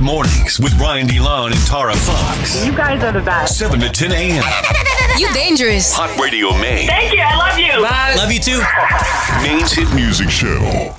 Mornings with Brian DeLon and Tara Fox. You guys are the best. 7 to 10 a.m. You dangerous. Hot Radio Maine. Thank you. I love you. Love you too. Maine's hit music show.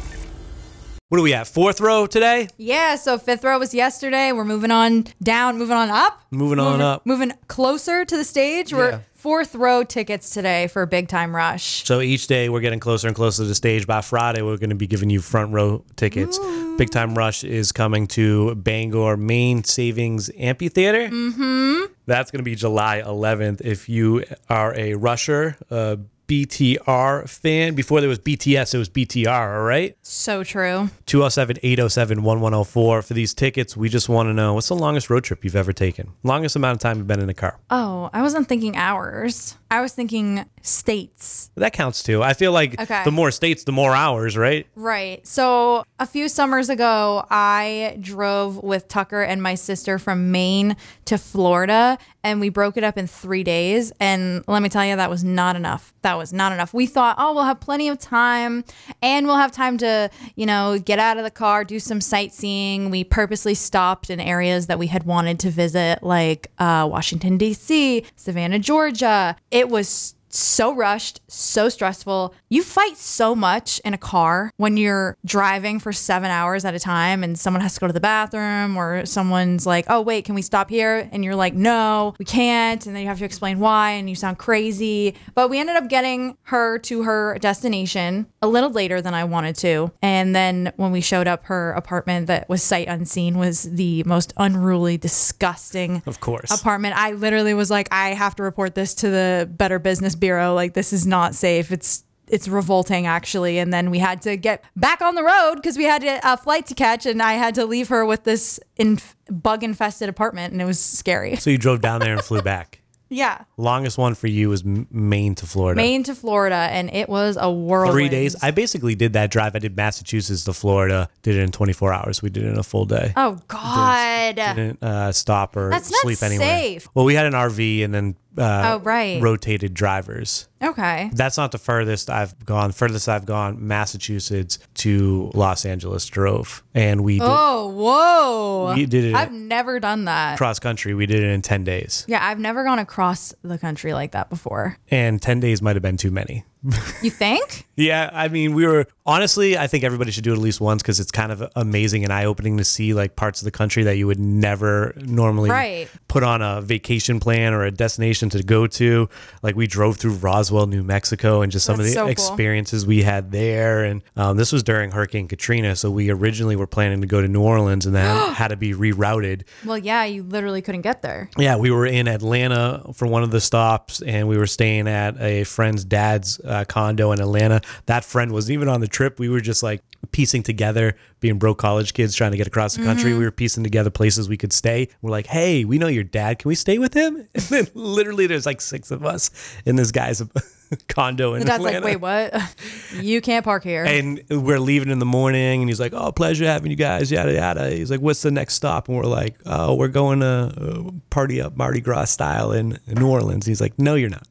What are we at? Fourth row today? Yeah, so fifth row was yesterday. We're moving on down, moving on up. Moving on moving, up. Moving closer to the stage. Yeah. Fourth row tickets today for Big Time Rush. So each day we're getting closer and closer to the stage. By Friday, we're going to be giving you front row tickets. Big Time Rush is coming to Bangor Maine Savings Amphitheater. Mm-hmm. That's going to be July 11th. If you are a Rusher, a BTR fan, before there was BTS, it was BTR, all right? So true. 207 807 1104. For these tickets, we just want to know what's the longest road trip you've ever taken? Longest amount of time you've been in a car? Oh, I wasn't thinking hours. I was thinking states. That counts too. I feel like Okay. the more states, the more hours, right? Right. So a few summers ago, I drove with Tucker and my sister from Maine to Florida, and we broke it up in three days. And let me tell you, that was not enough. That was not enough. We thought, oh, we'll have plenty of time, and we'll have time to, you know, get out of the car, do some sightseeing. We purposely stopped in areas that we had wanted to visit, like uh, Washington D.C., Savannah, Georgia. It was so rushed, so stressful. You fight so much in a car when you're driving for seven hours at a time and someone has to go to the bathroom or someone's like, oh, wait, can we stop here? And you're like, no, we can't. And then you have to explain why and you sound crazy. But we ended up getting her to her destination a little later than I wanted to. And then when we showed up, her apartment that was sight unseen was the most unruly, disgusting Of course. apartment. I literally was like, I have to report this to the Better Business Bureau. Like, this is not safe. It's it's revolting actually. And then we had to get back on the road because we had a, a flight to catch, and I had to leave her with this inf- bug infested apartment, and it was scary. So you drove down there and flew back. Yeah, Longest one for you was Maine to Florida. Maine to Florida, and it was a whirlwind. Three days. I basically did that drive. I did Massachusetts to Florida. Did it in 24 hours. We did it in a full day. oh God. Didn't uh, stop or That's not sleep anywhere. safe. Well, we had an RV and then uh, Oh, right. rotated drivers. Okay. That's not the furthest I've gone. Furthest I've gone, Massachusetts to Los Angeles drove, and we did Oh whoa. we did it I've never done that. cross country. We did it in 10 days, Yeah, I've never gone across the country like that before. and 10 days might have been too many. You think? Yeah, I mean, we were honestly, I think everybody should do it at least once because it's kind of amazing and eye opening to see like parts of the country that you would never normally Right. put on a vacation plan or a destination to go to. Like we drove through Roswell, New Mexico, and just some That's of the so cool. experiences we had there. And um, this was during Hurricane Katrina, so we originally were planning to go to New Orleans and then had to be rerouted. Well, yeah, you literally couldn't get there. Yeah, we were in Atlanta for one of the stops, and we were staying at a friend's dad's uh, condo in Atlanta. That friend wasn't even on the trip. We were just like piecing together, being broke college kids trying to get across the country. We were piecing together places we could stay. We're like, hey, we know your dad. Can we stay with him? And then literally, there's like six of us in this guy's condo in The dad's Atlanta. like, wait, what? You can't park here. And we're leaving in the morning, and he's like, "Oh, pleasure having you guys." Yada yada. He's like, "What's the next stop?" And we're like, "Oh, we're going to uh, party up Mardi Gras style in, in New Orleans." He's like, "No, you're not."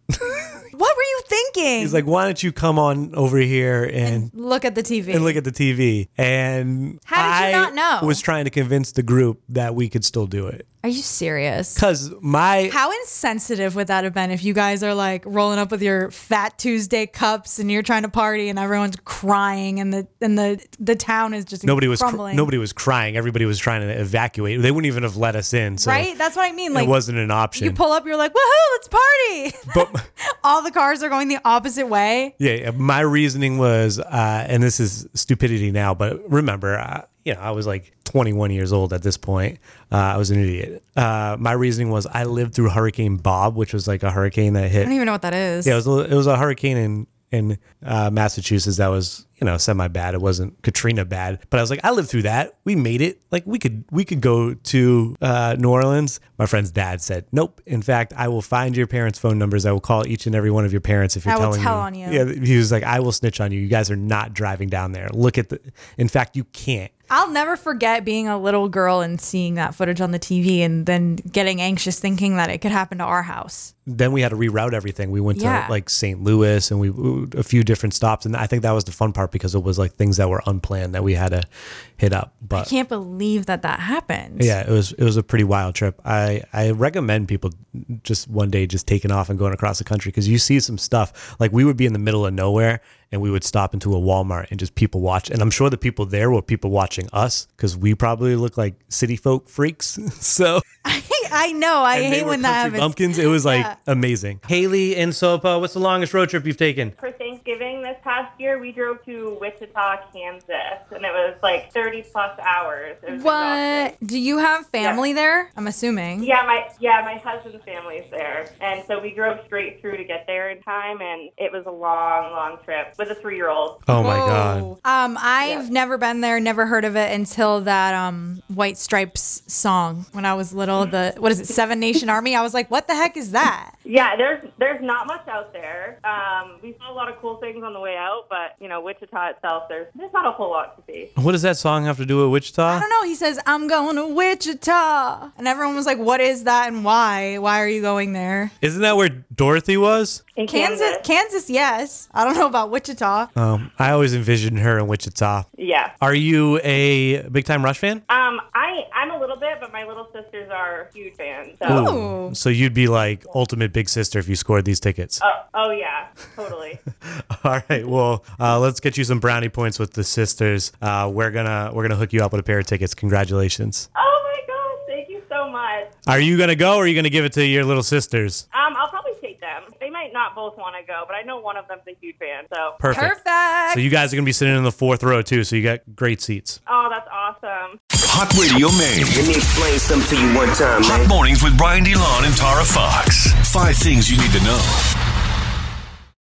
You thinking? He's like, "Why don't you come on over here and look at the TV. and look at the TV?" And How did you I not know? Was trying to convince the group that we could still do it Are you serious? because my How insensitive would that have been if you guys are like rolling up with your Fat Tuesday cups and you're trying to party and everyone's crying and the and the the town is just nobody was cr- nobody was crying. Everybody was trying to evacuate. They wouldn't even have let us in. So right? That's what I mean. Like it wasn't an option. you pull up, you're like, woohoo, let's party. but All the cars are going the opposite way. Yeah, yeah, my reasoning was, uh, and this is stupidity now, but remember, uh, you know, I was like 21 years old at this point. Uh, I was an idiot. Uh, my reasoning was I lived through Hurricane Bob, which was like a hurricane that hit. I don't even know what that is. Yeah, it was a, it was a hurricane in in uh, Massachusetts that was you know semi bad. It wasn't Katrina bad, but I was like, I lived through that. We made it. Like we could we could go to uh, New Orleans. My friend's dad said, Nope. In fact, I will find your parents' phone numbers. I will call each and every one of your parents if you're I will telling tell me. on you. Yeah, he was like, I will snitch on you. You guys are not driving down there. Look at the. In fact, you can't. I'll never forget being a little girl and seeing that footage on the TV and then getting anxious thinking that it could happen to our house. then we had to reroute everything. We went Yeah. to like St. Louis and we a few different stops, and I think that was the fun part because it was like things that were unplanned that we had to hit up. But I can't believe that that happened. yeah, it was it was a pretty wild trip. I I recommend people just one day just taking off and going across the country because you see some stuff like we would be in the middle of nowhere and we would stop into a Walmart and just people watch. And I'm sure the people there were people watching us because we probably look like city folk freaks. so I know. I hate when that happens. bumpkins. It was like Yeah. amazing. Haley and Sopa, what's the longest road trip you've taken? For Thanksgiving this past year, we drove to Wichita, Kansas, and it was like 30 plus hours. It was exhausting. What? Do you have family there? I'm assuming. Yeah, my yeah, my husband's family's there, and so we drove straight through to get there in time, and it was a long, long trip with a three-year-old. Oh my god. Um, I've Yeah. never been there, never heard of it until that um White Stripes song when I was little. The what is it, Seven Nation Army? I was like, what the heck is that? Yeah, there's there's not much out there. Um, we saw a lot of cool things on the way out, but you know, Wichita itself, there's there's not a whole lot to see. What does that song have to do with Wichita? I don't know. He says, I'm going to Wichita. And everyone was like, what is that and why? Why are you going there? Isn't that where Dorothy was? In Kansas, Kansas, yes. I don't know about Wichita. Um, I always envisioned her in Wichita. yeah. Are you a big time Rush fan? Um, I I'm a little bit, but my little sisters are huge fans. So. Oh. So you'd be like ultimate big sister if you scored these tickets. Oh, oh yeah, totally. All right. Well, uh, let's get you some brownie points with the sisters. Uh, we're gonna we're gonna hook you up with a pair of tickets. Congratulations. oh my gosh, thank you so much. Are you gonna go or are you gonna give it to your little sisters? Um, I'll probably take them. They might not both want to go, but I know one of them's a huge fan. So. Perfect. Perfect. So you guys are gonna be sitting in the fourth row too. So you got great seats. Oh, that's awesome. Hot Radio Maine. Let me explain something to you one time, Hot man. mornings with Brian DeLon and Tara Fox. Five things you need to know.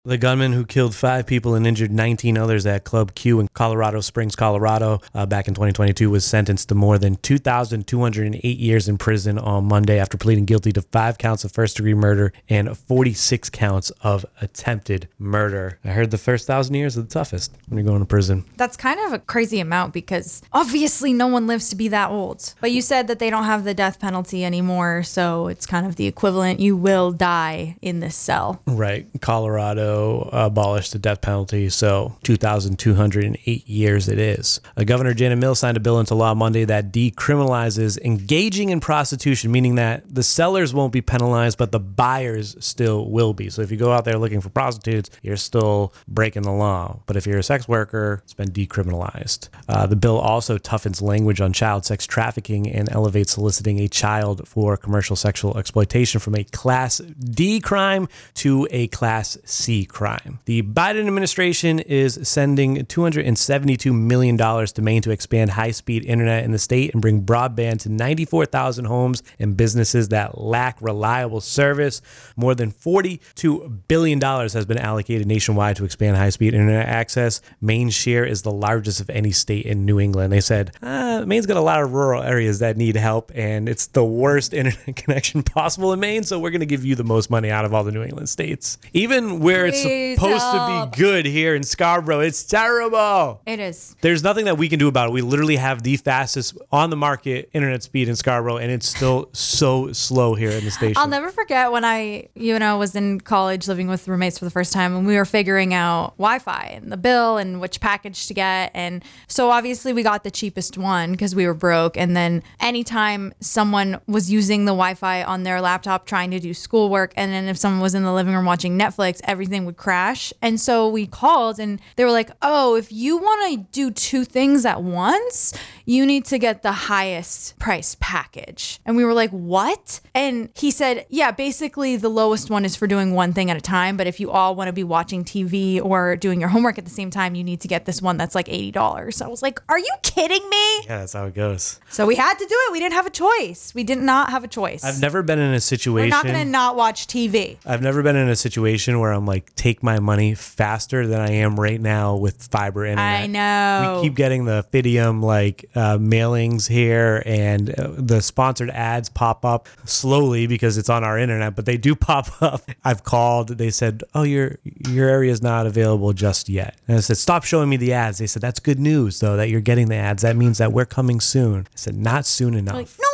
The gunman who killed five people and injured 19 others at Club Q in Colorado Springs, Colorado, uh, back in 2022, was sentenced to more than 2,208 years in prison on Monday after pleading guilty to five counts of first degree murder and 46 counts of attempted murder. I heard the first thousand years are the toughest when you're going to prison. That's kind of a crazy amount because obviously no one lives to be that old. But you said that they don't have the death penalty anymore, so it's kind of the equivalent. You will die in this cell. Right. Colorado abolished the death penalty, so 2,208 years it is. Uh, Governor Janet Mills signed a bill into law Monday that decriminalizes engaging in prostitution, meaning that the sellers won't be penalized, but the buyers still will be. So if you go out there looking for prostitutes, you're still breaking the law. But if you're a sex worker, it's been decriminalized. Uh, the bill also toughens language on child sex trafficking and elevates soliciting a child for commercial sexual exploitation from a Class D crime to a Class C crime. The Biden administration is sending $272 million to Maine to expand high speed internet in the state and bring broadband to 94,000 homes and businesses that lack reliable service. More than $42 billion has been allocated nationwide to expand high speed internet access. Maine's share is the largest of any state in New England. They said, uh, Maine's got a lot of rural areas that need help, and it's the worst internet connection possible in Maine, so we're going to give you the most money out of all the New England states. Even where it's Please supposed help. to be good here in Scarborough, it's terrible. It is. There's nothing that we can do about it. We literally have the fastest on the market internet speed in Scarborough, and it's still so slow here in the station. I'll never forget when I, you know, was in college living with roommates for the first time and we were figuring out Wi Fi and the bill and which package to get. And so obviously we got the cheapest one because we were broke. And then anytime someone was using the Wi Fi on their laptop trying to do schoolwork, and then if someone was in the living room watching Netflix, everything would crash. And so we called and they were like, oh, if you want to do two things at once, you need to get the highest price package. And we were like, what? And he said, yeah, basically the lowest one is for doing one thing at a time. But if you all want to be watching TV or doing your homework at the same time, you need to get this one that's like $80. I was like, are you kidding me? yeah, that's how it goes. So we had to do it. We didn't have a choice. We did not have a choice. I've never been in a situation. We're not going to not watch TV. I've never been in a situation where I'm like, take my money faster than I am right now with fiber internet. I know. We keep getting the Fidium like uh, mailings here, and uh, the sponsored ads pop up slowly because it's on our internet, but they do pop up. I've called. They said, "Oh, your your area is not available just yet." And I said, "Stop showing me the ads." They said, "That's good news, though, that you're getting the ads. That means that we're coming soon." I said, "Not soon enough. Like, no,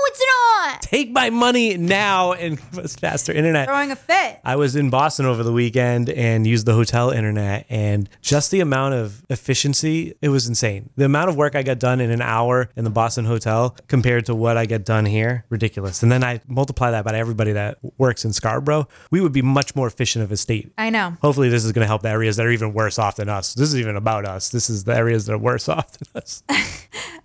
not. Take my money now and give us faster internet." Throwing a fit. I was in Boston over the weekend and used the hotel internet, and just the amount of efficiency, it was insane. The amount of work I got done in an hour in the Boston hotel compared to what I get done here, ridiculous. And then I multiply that by everybody that works in Scarborough, we would be much more efficient of a state. I know. Hopefully, this is going to help the areas that are even worse off than us. This is even about us. This is the areas that are worse off than us.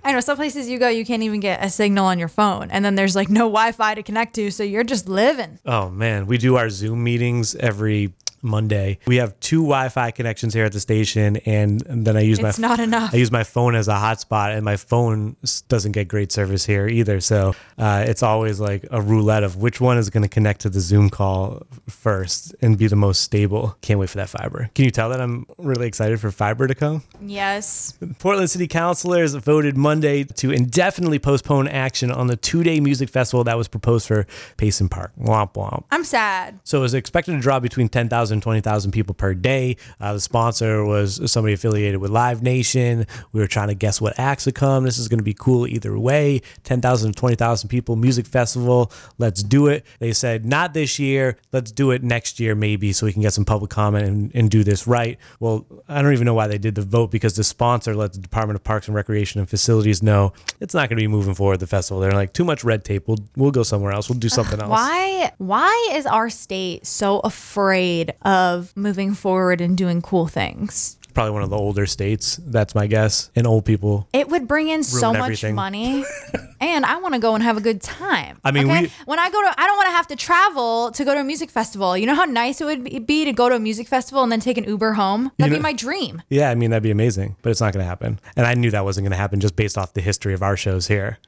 I know some places you go, you can't even get a signal on your phone, and then there's like no Wi-Fi to connect to, so you're just living. Oh man, we do our Zoom meetings every Monday. We have two Wi-Fi connections here at the station, and, then I use It's my not enough. I use my phone as a hotspot, and my phone doesn't get great service here either. So uh, it's always like a roulette of which one is going to connect to the Zoom call first and be the most stable. Can't wait for that fiber. Can you tell that I'm really excited for fiber to come? Yes. Portland City Councilors voted Monday to indefinitely postpone action on the two-day music festival that was proposed for Payson Park. Womp womp. I'm sad. So it was expected to draw between 10,000 and 20,000 people per day. Uh, the sponsor was somebody affiliated with Live Nation. We were trying to guess what acts would come. This is going to be cool either way. 10,000 to 20,000 people, music festival. Let's do it. They said, not this year. Let's do it next year, maybe, so we can get some public comment and, and do this right. Well, I don't even know why they did the vote because the sponsor let the Department of Parks and Recreation and Facilities know it's not going to be moving forward the festival. They're like, too much red tape. We'll, we'll go somewhere else. We'll do something else. Why why is our state so afraid of moving forward and doing cool things? Probably one of the older states. That's my guess. And old people. It would bring in so Ruin much everything. money. and I want to go and have a good time. I mean, okay? we- when I go to, I don't want to have to travel to go to a music festival. You know how nice it would be to go to a music festival and then take an Uber home? That'd know- be my dream. Yeah, I mean that'd be amazing, but it's not going to happen. And I knew that wasn't going to happen just based off the history of our shows here.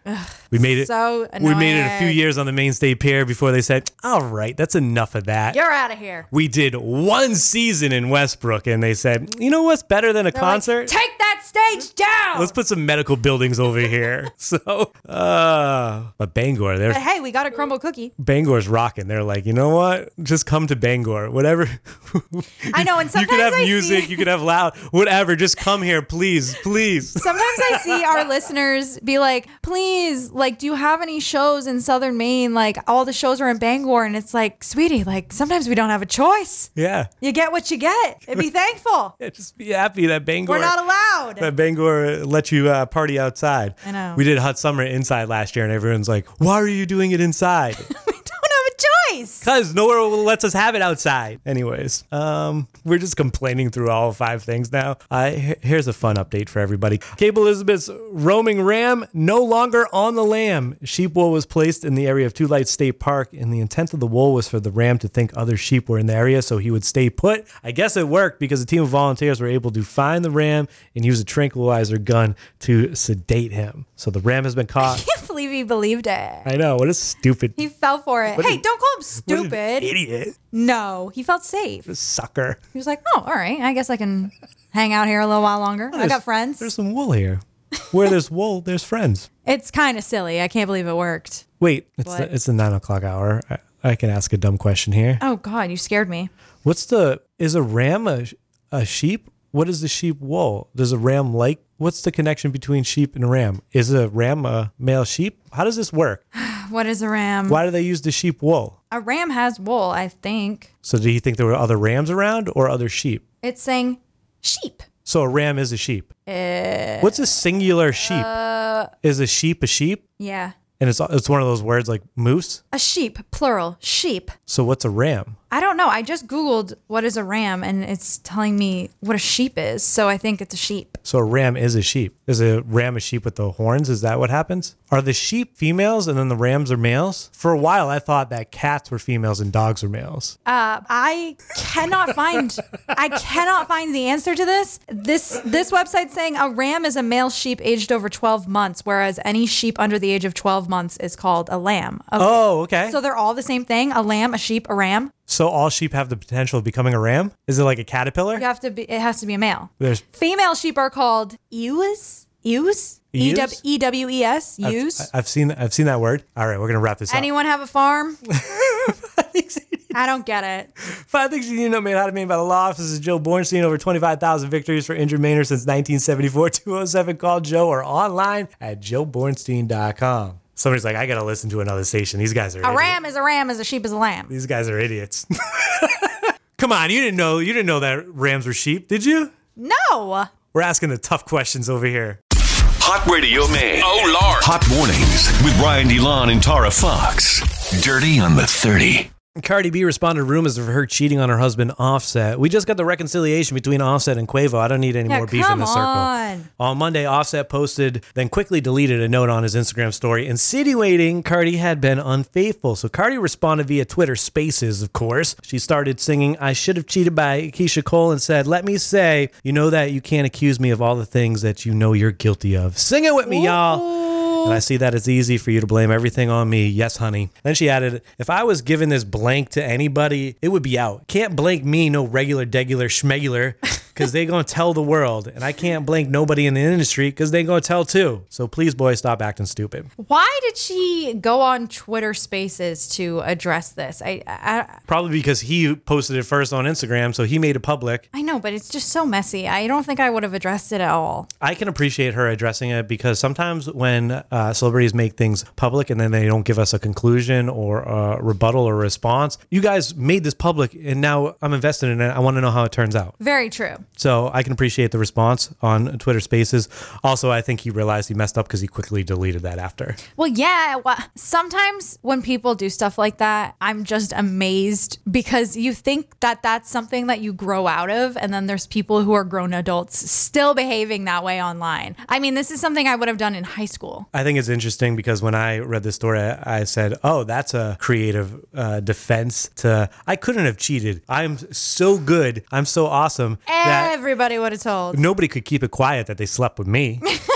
we made it. so we made it a few years on the Maine State Pier before they said, "All right, that's enough of that." You're out of here. We did one season in Westbrook, and they said, "You know what's better than a They're like, concert? Take that stage down. Let's put some medical buildings over here." so, uh, but Bangor, they're But hey, we got a crumble cookie. Bangor's rocking. They're like, you know what? Just come to Bangor. Whatever. I know, and sometimes you could have I music. see- You could have loud. Whatever. Just come here, please, please. Sometimes I see our listeners be like, please, like, do you have any shows in Southern Maine? Like, all the shows are in Bangor. And it's like, sweetie, like, sometimes we don't have a choice. Yeah. You get what you get and be thankful. Yeah, just be happy that Bangor. We're not allowed. That Bangor let you uh, party outside. I know. We did hot summer inside last year, and everyone's like, "Why are you doing it inside?" we don't have a choice. Because nowhere lets us have it outside. Anyways, um, we're just complaining through all five things now. Uh, here's a fun update for everybody. Cape Elizabeth's roaming ram no longer on the lamb. Sheep wool was placed in the area of Two Lights State Park, and the intent of the wool was for the ram to think other sheep were in the area, so he would stay put. I guess it worked because a team of volunteers were able to find the ram and use a tranquilizer gun to sedate him. So the ram has been caught. Believe he believed it. I know what a stupid, He fell for it. What hey, an- don't call him stupid. idiot, No, he felt safe. sucker. He was like, oh, all right. I guess I can hang out here a little while longer. Oh, I got friends. There's some wool here. Where there's wool, there's friends. It's kind of silly. I can't believe it worked. Wait, it's the, it's the nine o'clock hour. I, I can ask a dumb question here. Oh, God, you scared me. What's the is a ram a, a sheep? What is the sheep wool? Does a ram like? What's the connection between sheep and a ram? Is a ram a male sheep? How does this work? What is a ram? Why do they use the sheep wool? A ram has wool, I think. So do you think there were other rams around or other sheep? It's saying sheep. So a ram is a sheep. Eh. What's a singular sheep? Uh, is a sheep a sheep? Yeah. And it's it's one of those words like moose. A sheep, plural, sheep. So what's a ram? I don't know. I just Googled what is a ram and it's telling me what a sheep is. So I think it's a sheep. So a ram is a sheep. Is a ram a sheep with the horns? Is that what happens? Are the sheep females and then the rams are males? For a while, I thought that cats were females and dogs were males. Uh, I cannot find I cannot find the answer to this. This this website's saying a ram is a male sheep aged over 12 months, whereas any sheep under the age of 12 months is called a lamb. Okay. Oh, okay. So they're all the same thing? A lamb, a sheep, a ram? So all sheep have the potential of becoming a ram? Is it like a caterpillar? You have to be it has to be a male. There's Female sheep are called ewes. Ews? E W Ews? E W E S. I've, I've seen I've seen that word. All right, we're gonna wrap this up. Anyone have a farm? I don't get it. Five things you need to know made how to made by the law offices of Joe Bornstein. Over 25,000 victories for injured Mainers since 1974. 207 call Joe or online at joebornstein.com. Somebody's like, I gotta listen to another station. These guys are A idiots. ram is a ram, is a sheep is a lamb. These guys are idiots. Come on, you didn't know you didn't know that rams were sheep, did you? No. We're asking the tough questions over here. Hot Radio Maine. Oh, Lord. Hot Mornings with Brian DeLon and Tara Fox. Dirty on the 30. Cardi B responded rumors of her cheating on her husband Offset. We just got the reconciliation between Offset and Quavo. I don't need any Yeah, more beef in come the circle. on. On Monday, Offset posted, then quickly deleted a note on his Instagram story insinuating Cardi had been unfaithful. So Cardi responded via Twitter Spaces, of course. She started singing I Should Have Cheated by Keyshia Cole and said, Let me say, you know that you can't accuse me of all the things that you know you're guilty of. Sing it with me, y'all. And I see that it's easy for you to blame everything on me. Yes, honey. Then she added, if I was giving this blank to anybody, it would be out. Can't blank me, no regular, degular, schmegular, because they going to tell the world. And I can't blank nobody in the industry because they going to tell too. So please, boys, stop acting stupid. Why did she go on Twitter Spaces to address this? I, I Probably because he posted it first on Instagram, so he made it public. I know, but it's just so messy. I don't think I would have addressed it at all. I can appreciate her addressing it because sometimes when uh, celebrities make things public and then they don't give us a conclusion or a rebuttal or response, you guys made this public and now I'm invested in it. I want to know how it turns out. Very true. So I can appreciate the response on Twitter Spaces. Also, I think he realized he messed up because he quickly deleted that after. Well, yeah. Sometimes when people do stuff like that, I'm just amazed because you think that that's something that you grow out of, and then there's people who are grown adults still behaving that way online. I mean, this is something I would have done in high school. I think it's interesting because when I read the story, I said, "Oh, that's a creative uh, defense to I couldn't have cheated. I'm so good. I'm so awesome that Everybody would have told. nobody could keep it quiet that they slept with me."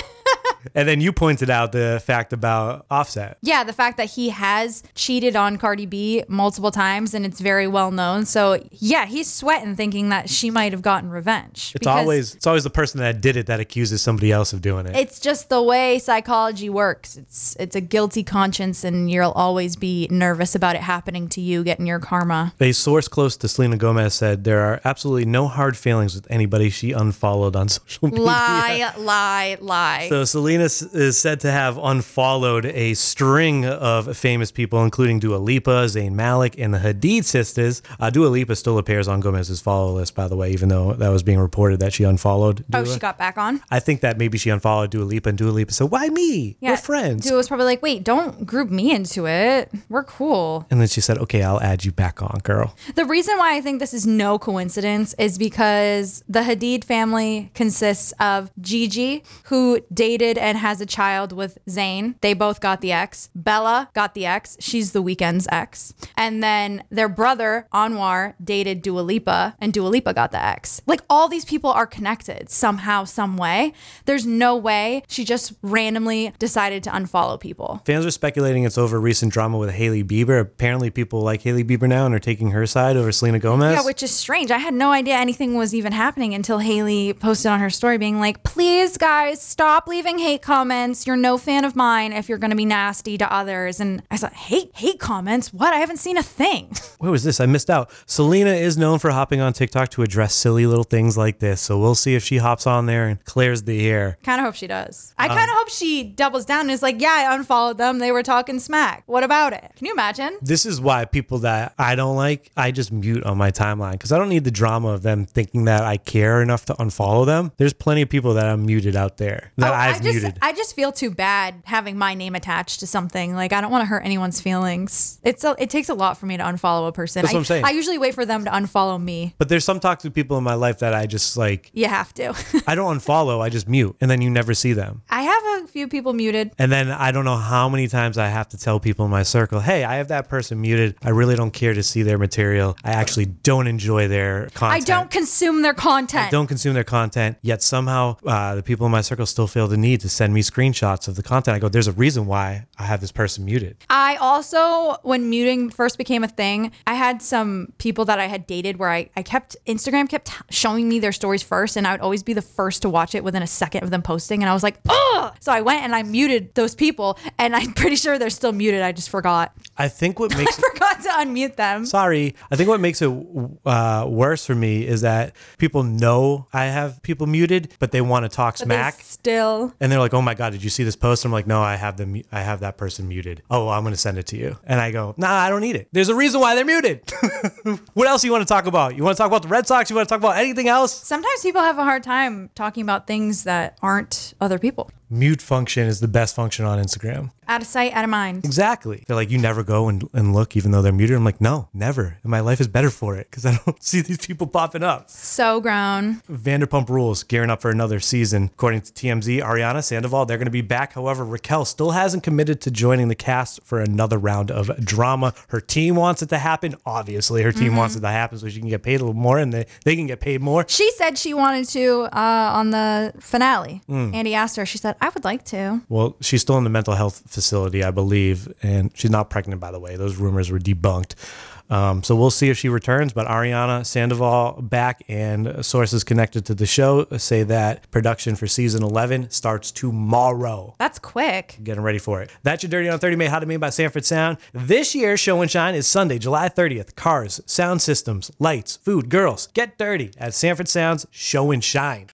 and then you pointed out the fact about Offset. Yeah, the fact that he has cheated on Cardi B multiple times and it's very well known. So, yeah, he's sweating thinking that she might have gotten revenge. It's always it's always the person that did it that accuses somebody else of doing it. it's just the way psychology works. It's it's a guilty conscience and you'll always be nervous about it happening to you getting your karma. A source close to Selena Gomez said there are absolutely no hard feelings with anybody she unfollowed on social media. Lie, lie, lie. So Selena s- is said to have unfollowed a string of famous people, including Dua Lipa, Zayn Malik, and the Hadid sisters. Uh, Dua Lipa still appears on Gomez's follow list, by the way, even though that was being reported that she unfollowed. Dua. oh, she got back on? I think that maybe she unfollowed Dua Lipa, and Dua Lipa said, "Why me? We're friends." Dude was probably like, wait, don't group me into it. We're cool. and then she said, "Okay, I'll add you back on, girl." The reason why I think this is no coincidence is because the Hadid family consists of Gigi, who dated and has a child with Zayn. They both got the ex. Bella got the ex. She's the Weeknd's ex. And then their brother, Anwar, dated Dua Lipa, and Dua Lipa got the ex. Like all these people are connected somehow, some way. There's no way she just randomly decided to unfollow people. Fans are speculating it's over recent drama with Hailey Bieber. Apparently, people like Hailey Bieber now and are taking her side over Selena Gomez. Yeah, which is strange. I had no idea anything was even happening until Hailey posted on her story being like, please, guys, stop leaving hate comments. You're no fan of mine if you're going to be nasty to others. And I thought, hate, hate comments? What? I haven't seen a thing. Where was this? I missed out. Selena is known for hopping on TikTok to address silly little things like this. So we'll see if she hops on there and clears the air. kind of hope she does. I um, kind of hope she doubles down and is like, yeah, I unfollowed them. They were talking smack. What about it? Can you imagine? This is why people that I don't like, I just mute on my timeline because I don't need the drama of them thinking that I care enough to unfollow them. There's plenty of people that I'm muted out there that Oh, I've I just, muted. I just feel too bad having my name attached to something. Like I don't want to hurt anyone's feelings. It's a, it takes a lot for me to unfollow a person. That's I, what I'm saying. I usually wait for them to unfollow me. but there's some toxic people in my life that I just like, You have to. I don't unfollow, I just mute and then you never see them. I have a few people muted. And then I don't know how many times I have to tell people in my circle, hey, I have that person muted. I really don't care to see their material. I actually don't enjoy their content. I don't consume their content. I don't consume their content, yet somehow uh, the people in my circle still feel the need to send me screenshots of the content. I go, there's a reason why I have this person muted. I also, when muting first became a thing, I had some people that I had dated where I, I kept, Instagram kept showing me their stories first, and I would always be the first to watch it within a second of them posting. And I was like, oh! So I went and I muted those people, and I'm pretty sure they're still muted. I just forgot. I think what makes Forgot to unmute them. sorry. I think what makes it uh, worse for me is that people know I have people muted, but they want to talk They smack. Still. And they're like, "Oh my god, did you see this post?" I'm like, "No, I have them. I have that person muted." Oh, I'm gonna send it to you. And I go, "Nah, I don't need it. There's a reason why they're muted. what else you want to talk about? You want to talk about the Red Sox? You want to talk about anything else?" Sometimes people have a hard time talking about things that aren't other people. Mute function is the best function on Instagram. Out of sight, out of mind. Exactly. They're like, you never go and, and look, even though they're muted. I'm like, no, never. And my life is better for it because I don't see these people popping up. So grown. Vanderpump Rules gearing up for another season. According to TMZ, Ariana Sandoval, they're going to be back. However, Raquel still hasn't committed to joining the cast for another round of drama. Her team wants it to happen. Obviously, her team wants it to happen so she can get paid a little more and they, they can get paid more. She said she wanted to uh, on the finale. Hmm. Andy asked her. She said, "I would like to." Well, she's still in the mental health facility, I believe, and she's not pregnant, by the way. Those rumors were debunked. Um, so we'll see if she returns. But Ariana Sandoval back, and sources connected to the show say that production for season 11 starts tomorrow. That's quick. Getting ready for it. That's your Dirty on 30 made how to made by Sanford Sound. This year's Show and Shine is Sunday, July 30th. Cars, sound systems, lights, food, girls. Get dirty at Sanford Sound's Show and Shine.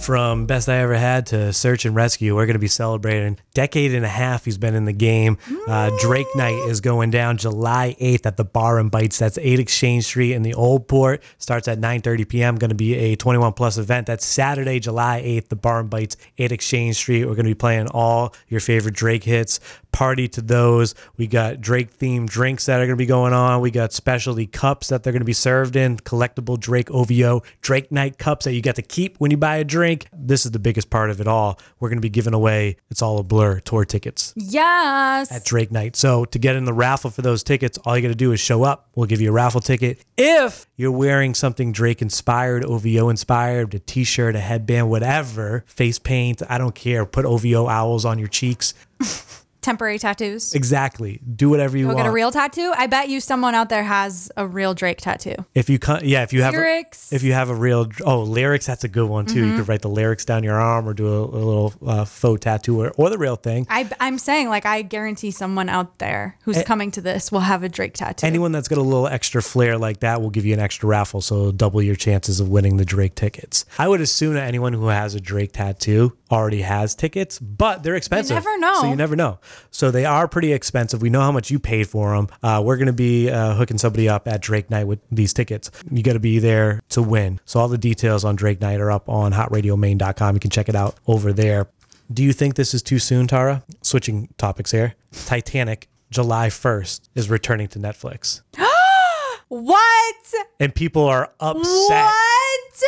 From Best I Ever Had to Search and Rescue, we're going to be celebrating decade and a half he's been in the game. Uh, Drake Night is going down July 8th at the Bar and Bites. That's 8 Exchange Street in the Old Port. Starts at 9.30 p.m. Going to be a 21 plus event. That's Saturday, July 8th, the Bar and Bites, 8 Exchange Street. We're going to be playing all your favorite Drake hits. Party to those. We got Drake themed drinks that are going to be going on. We got specialty cups that they're going to be served in, collectible Drake OVO Drake Night cups that you get to keep when you buy a drink. This is the biggest part of it all. We're going to be giving away It's All a Blur tour tickets Yes. at Drake Night. So to get in the raffle for those tickets, all you got to do is show up. We'll give you a raffle ticket. If you're wearing something Drake inspired, OVO inspired, a t-shirt, a headband, whatever, face paint, I don't care. Put OVO owls on your cheeks. Temporary tattoos. Exactly. Do whatever you Go want. get a real tattoo. I bet you someone out there has a real Drake tattoo. if you come, yeah, if you have Lyrics. Mm-hmm. A, if you have a real oh lyrics, that's a good one too. You could write the lyrics down your arm or do a, a little uh, faux tattoo or, or the real thing. I, I'm saying, like, I guarantee someone out there who's Eh. coming to this will have a Drake tattoo. Anyone that's got a little extra flair like that will give you an extra raffle, so double your chances of winning the Drake tickets. I would assume that anyone who has a Drake tattoo already has tickets, but they're expensive. You never know. So you never know. So they are pretty expensive. We know how much you paid for them. Uh, we're going to be uh, hooking somebody up at Drake Night with these tickets. You got to be there to win. So all the details on Drake Night are up on hotradiomaine.com. You can check it out over there. Do you think this is too soon, Tara? Switching topics here. Titanic, July 1st, is returning to Netflix. what? And people are upset. What?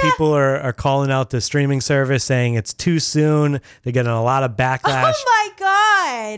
People are, are calling out the streaming service saying it's too soon. They're getting a lot of backlash. Oh my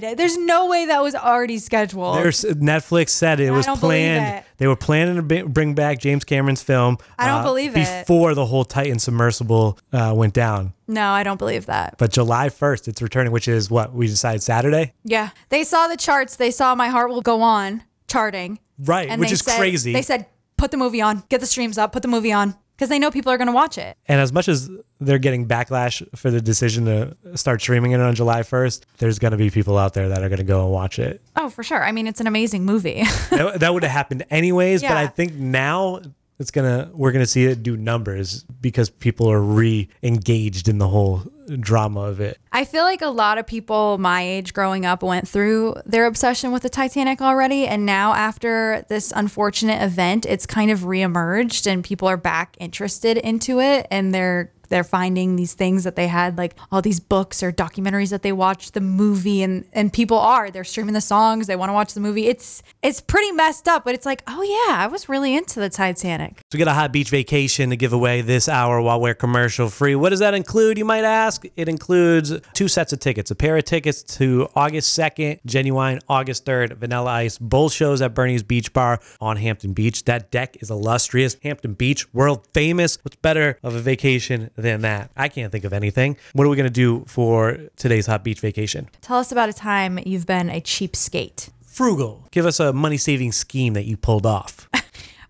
god! There's no way that was already scheduled. There's Netflix said it I was don't believe planned. it. They were planning to bring back James Cameron's film. uh, I don't believe it. before the whole Titan submersible uh, went down. no, I don't believe that. But July 1st, it's returning, which is what we decided Saturday, Yeah, they saw the charts. They saw "My Heart Will Go On" charting, right? and which is said, crazy. They said, "Put the movie on. Get the streams up. Put the movie on." Because they know people are going to watch it. And as much as they're getting backlash for the decision to start streaming it on July 1st, there's going to be people out there that are going to go and watch it. Oh, for sure. I mean, it's an amazing movie. that, that would have happened anyways, but I think now it's gonna we're gonna see it do numbers because people are re-engaged in the whole drama of it. I feel like a lot of people my age growing up went through their obsession with the Titanic already. And now, after this unfortunate event, it's kind of reemerged and people are back interested into it and they're they're finding these things that they had like all these books or documentaries that they watched the movie and and people are they're streaming the songs they want to watch the movie it's it's pretty messed up but it's like oh yeah i was really into the titanic So we got a hot beach vacation to give away this hour while we're commercial free. What does that include, you might ask? It includes two sets of tickets, a pair of tickets to August 2nd, Ginuwine August 3rd, Vanilla Ice, both shows at Bernie's Beach Bar on Hampton Beach. That deck is illustrious. Hampton Beach, world famous. What's better of a vacation than that. I can't think of anything. What are we going to do for today's hot beach vacation? Tell us about a time you've been a cheapskate. Frugal. Give us a money saving scheme that you pulled off.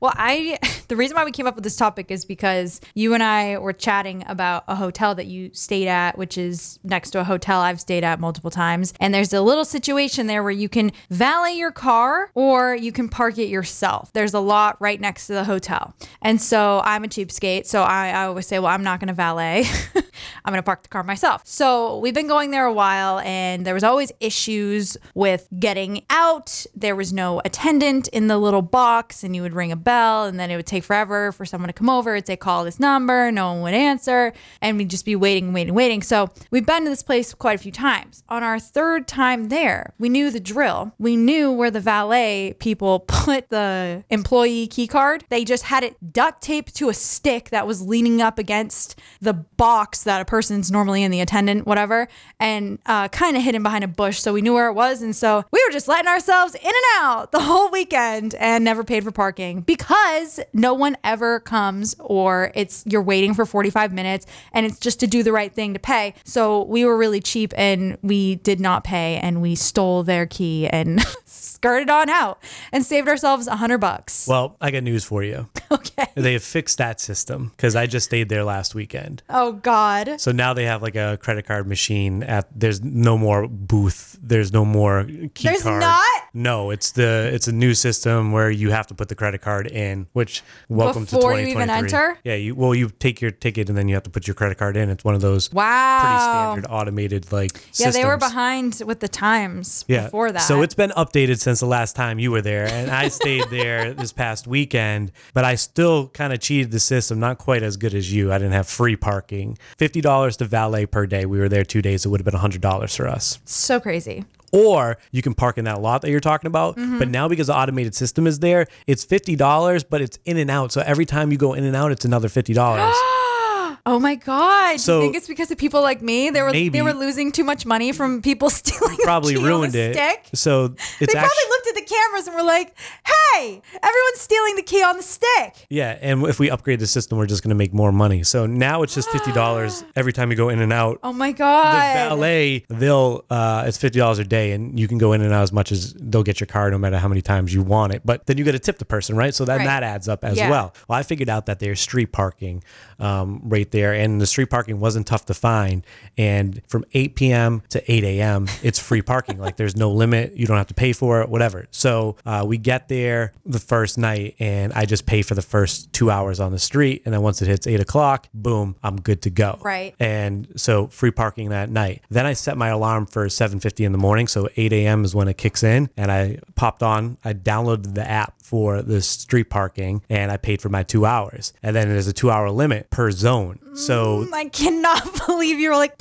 Well, I the reason why we came up with this topic is because you and I were chatting about a hotel that you stayed at, which is next to a hotel I've stayed at multiple times. And there's a little situation there where you can valet your car or you can park it yourself. There's a lot right next to the hotel. And so I'm a cheapskate, so I, I always say, well, I'm not going to valet. I'm going to park the car myself. So we've been going there a while and there was always issues with getting out. There was no attendant in the little box and you would ring a bell and then it would take forever for someone to come over. It'd say, call this number. No one would answer. And we'd just be waiting, waiting, waiting. So we've been to this place quite a few times. On our third time there, we knew the drill. We knew where the valet people put the employee key card. They just had it duct taped to a stick that was leaning up against the box that a person's normally in the attendant, whatever, and uh, kind of hidden behind a bush. So we knew where it was. And so we were just letting ourselves in and out the whole weekend and never paid for parking because no one ever comes or it's you're waiting for 45 minutes and it's just to do the right thing to pay. So we were really cheap and we did not pay and we stole their key and skirted on out and saved ourselves a hundred bucks. Well, I got news for you. Okay. They have fixed that system because I just stayed there last weekend. Oh God. So now they have like a credit card machine at there's no more booth. There's no more key There's card. not? No, it's the it's a new system where you have to put the credit card in, which welcome Before to you 2023. even enter? Yeah, you well you take your ticket and then you have to put your credit card in. It's one of those Wow. pretty standard automated like Yeah, they were behind with the times Yeah. before that. So it's been updated since the last time you were there. And I stayed there this past weekend, but I still kind of cheated the system, not quite as good as you. I didn't have free parking. $50 to valet per day. We were there two days. It would have been $100 for us. so crazy. Or you can park in that lot that you're talking about. Mm-hmm. But now because the automated system is there, it's $50, but it's in and out. So every time you go in and out, it's another $50. Oh my God! So- Do you think it's because of people like me? They were Maybe. they were losing too much money from people stealing. the Probably ruined it. Stick. So They probably actually. looked at the cameras and were like, "Hey, everyone's stealing the key on the stick." Yeah, and if we upgrade the system, we're just going to make more money. So now it's just fifty dollars every time you go in and out. Oh my god! The valet, they'll uh, it's fifty dollars a day, and you can go in and out as much as they'll get your car, no matter how many times you want it. But then you got to tip the person, right? So then Right. that adds up as Yeah. well. Well, I figured out that there's street parking um, right there, and the street parking wasn't tough to find. And from eight p.m. to eight a.m., it's free parking. like there's no limit. You don't have to pay for it, whatever. So uh, we get there the first night, and I just pay for the first two hours on the street, and then once it hits eight o'clock, boom, I'm good to go. Right. And so free parking that night. Then I set my alarm for 7:50 in the morning, so 8 a.m. is when it kicks in. And I popped on. I downloaded the app for the street parking, and I paid for my two hours. And then there's a two-hour limit per zone. So mm, I cannot believe you were like,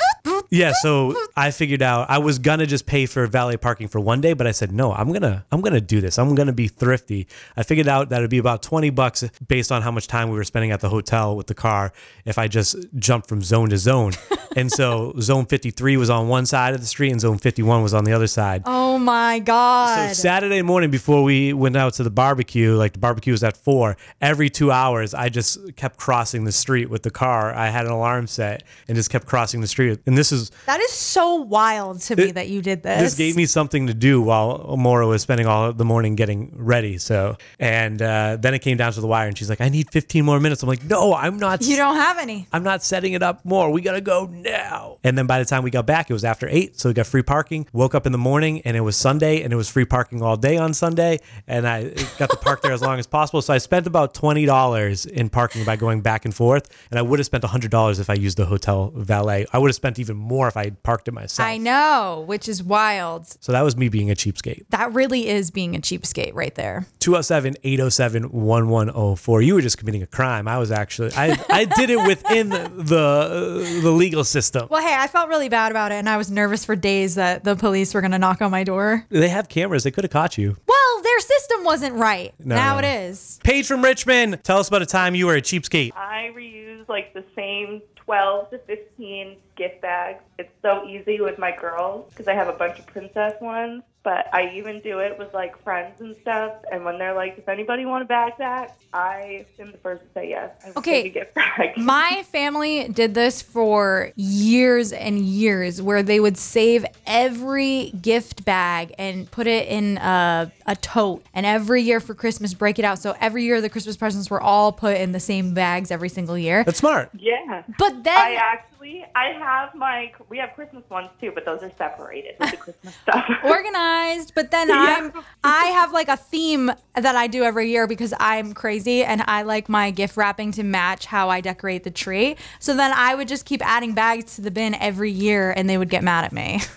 yeah, so I figured out I was gonna just pay for valet parking for one day, but I said no, I'm gonna I'm gonna do this. I'm gonna be thrifty. I figured out that it'd be about twenty bucks based on how much time we were spending at the hotel with the car if I just jumped from zone to zone. and so zone 53 was on one side of the street and zone 51 was on the other side. "Oh my god. So Saturday morning before we went out to the barbecue, like the barbecue was at four, every two hours I just kept crossing the street with the car. I had an alarm set and just kept crossing the street. And this is that is so wild to me that you did this. this gave me something to do while Mora was spending all the morning getting ready. So, and uh, then it came down to the wire, and she's like, "I need 15 more minutes." I'm like, "No, I'm not. You don't have any. I'm not setting it up more. We gotta go now." And then by the time we got back, it was after eight, so we got free parking. Woke up in the morning, and it was Sunday, and it was free parking all day on Sunday, and I got to park there as long as possible. So I spent about twenty dollars in parking by going back and forth, and I would have spent hundred dollars if I used the hotel valet. I would have spent even more if I had parked it myself. I know, which is wild. So that was me being a cheapskate. That really is being a cheapskate right there. 207 807 1104. You were just committing a crime. I was actually, I, I did it within the, the legal system. Well, hey, I felt really bad about it, and I was nervous for days that the police were going to knock on my door. They have cameras. They could have caught you. Well, their system wasn't right. No, now no. it is. Paige from Richmond, tell us about a time you were a cheapskate. I reuse like the same 12 to 15 gift bags. It's so easy with my girls because I have a bunch of princess ones. But I even do it with like friends and stuff. And when they're like, "Does anybody want a backpack?" I am the first to say yes. I will Okay. gift bag. My family did this for years and years where they would save every gift bag and put it in a, a tote. And every year for Christmas, break it out. So every year the Christmas presents were all put in the same bags every single year. That's smart. yeah. But then I actually, I have my, we have Christmas ones too, but those are separated with the Christmas stuff. organized but then i'm i have like a theme that i do every year because i'm crazy and i like my gift wrapping to match how i decorate the tree so then i would just keep adding bags to the bin every year and they would get mad at me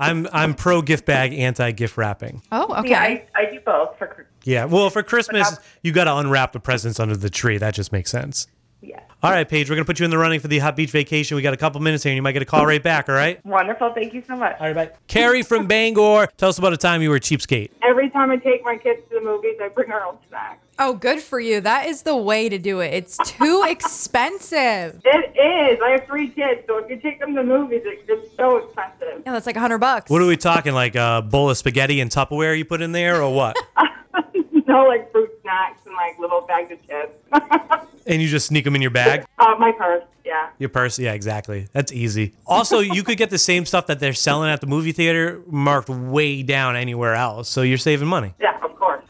I'm I'm pro gift bag, anti gift wrapping. oh okay yeah, I, I do both for Yeah. Well, for Christmas, you got to unwrap the presents under the tree. That just makes sense. Yeah. All right, Paige, we're gonna put you in the running for the hot beach vacation. We got a couple minutes here, and you might get a call right back. All right. Wonderful. Thank you so much. All right, bye. Carrie from Bangor, tell us about a time you were a cheapskate. Every time I take my kids to the movies, I bring our own snacks. oh good for you that is the way to do it it's too expensive It is. I have three kids, so if you take them to the movies, it, it's so expensive. yeah that's like a hundred bucks What are we talking? Like a bowl of spaghetti and Tupperware you put in there, or what? no, like fruit snacks and like little bags of chips. and you just sneak them in your bag, uh, my purse, yeah. your purse. Yeah, exactly. That's easy. Also, you could get the same stuff that they're selling at the movie theater marked way down anywhere else, so you're saving money. Yeah.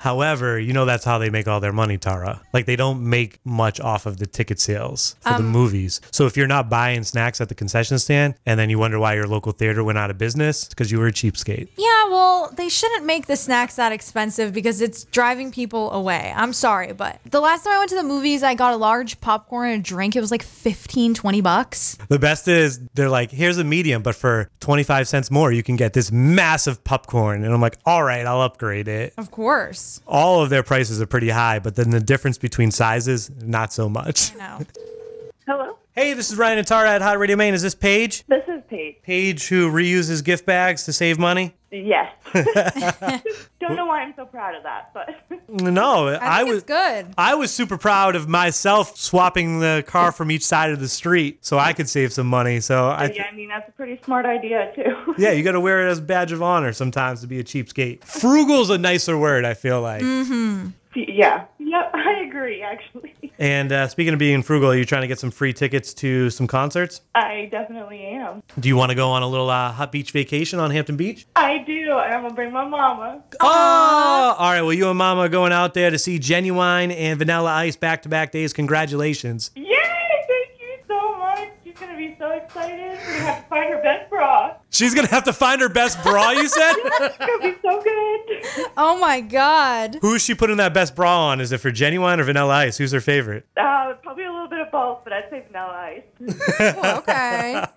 However, you know that's how they make all their money, Tara. Like they don't make much off of the ticket sales for the um, movies. So if you're not buying snacks at the concession stand and then you wonder why your local theater went out of business, it's because you were a cheapskate. Yeah, well, they shouldn't make the snacks that expensive because it's driving people away. I'm sorry, but the last time I went to the movies, I got a large popcorn and a drink. It was like 15, 20 bucks. The best is they're like, here's a medium, but for 25 cents more, you can get this massive popcorn. And I'm like, all right, I'll upgrade it. Of course. All of their prices are pretty high, but then the difference between sizes, not so much. Hello. Hey, this is Ryan and Tara at Hot Radio Maine. Is this Paige? This is Paige. Paige who reuses gift bags to save money? Yes. Don't know why I'm so proud of that, but No, I, I was it's good. I was super proud of myself swapping the car from each side of the street so I could save some money. So I th- yeah, I mean that's a pretty smart idea too. yeah, you got to wear it as a badge of honor sometimes to be a cheapskate. Frugal's a nicer word, I feel like. Mm-hmm. yeah. Yep, I agree actually. And uh, speaking of being frugal, are you trying to get some free tickets to some concerts? I definitely am. Do you want to go on a little uh, hot beach vacation on Hampton Beach? I do, and I'm gonna bring my mama. Oh, all right. Well, you and Mama are going out there to see Ginuwine and Vanilla Ice back to back days. Congratulations. Yay! So excited. We're gonna have to find her best bra. She's gonna have to find her best bra. You said. It's gonna be so good. Oh my God. Who's she putting that best bra on? Is it for Ginuwine or Vanilla Ice? Who's her favorite? Uh, probably a little bit of both, but I'd say vanilla ice. Okay.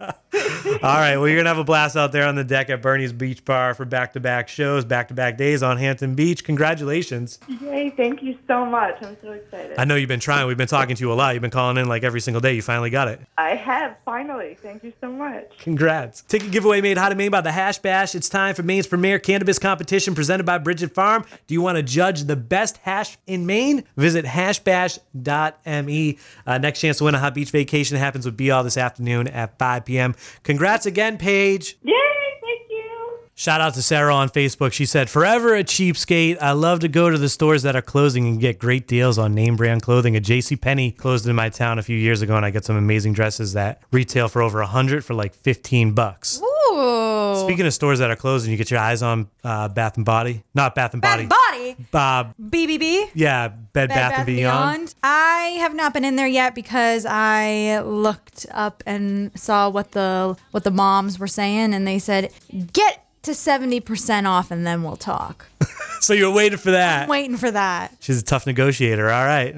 All right. Well, you're gonna have a blast out there on the deck at Bernie's Beach Bar for back-to-back shows, back-to-back days on Hampton Beach. Congratulations. Yay! Thank you so much. I'm so excited. I know you've been trying. We've been talking to you a lot. You've been calling in like every single day. You finally got it. I have finally. Thank you so much. Congrats. Ticket giveaway made hot and made by the Hash Bash. It's time for Maine's premier cannabis competition presented by Bridget Farm. Do you want to judge the best hash in Maine? Visit hashbash.me. Uh, next chance to win a hot beach vacation happens with Be All this afternoon at 5 p.m. Congrats again, Paige. Yay! Shout out to Sarah on Facebook. She said, Forever a cheapskate. I love to go to the stores that are closing and get great deals on name brand clothing. A JC Penney closed in my town a few years ago, and I got some amazing dresses that retail for over a 100 for like 15 bucks. Ooh. Speaking of stores that are closing, you get your eyes on uh, Bath and Body. Not Bath and Body. body. Uh, BBB. yeah, Bed, Bath, and Beyond. I have not been in there yet because I looked up and saw what the what the moms were saying, and they said get to seventy percent off, and then we'll talk. So you're waiting for that. I'm Waiting for that. She's a tough negotiator. All right.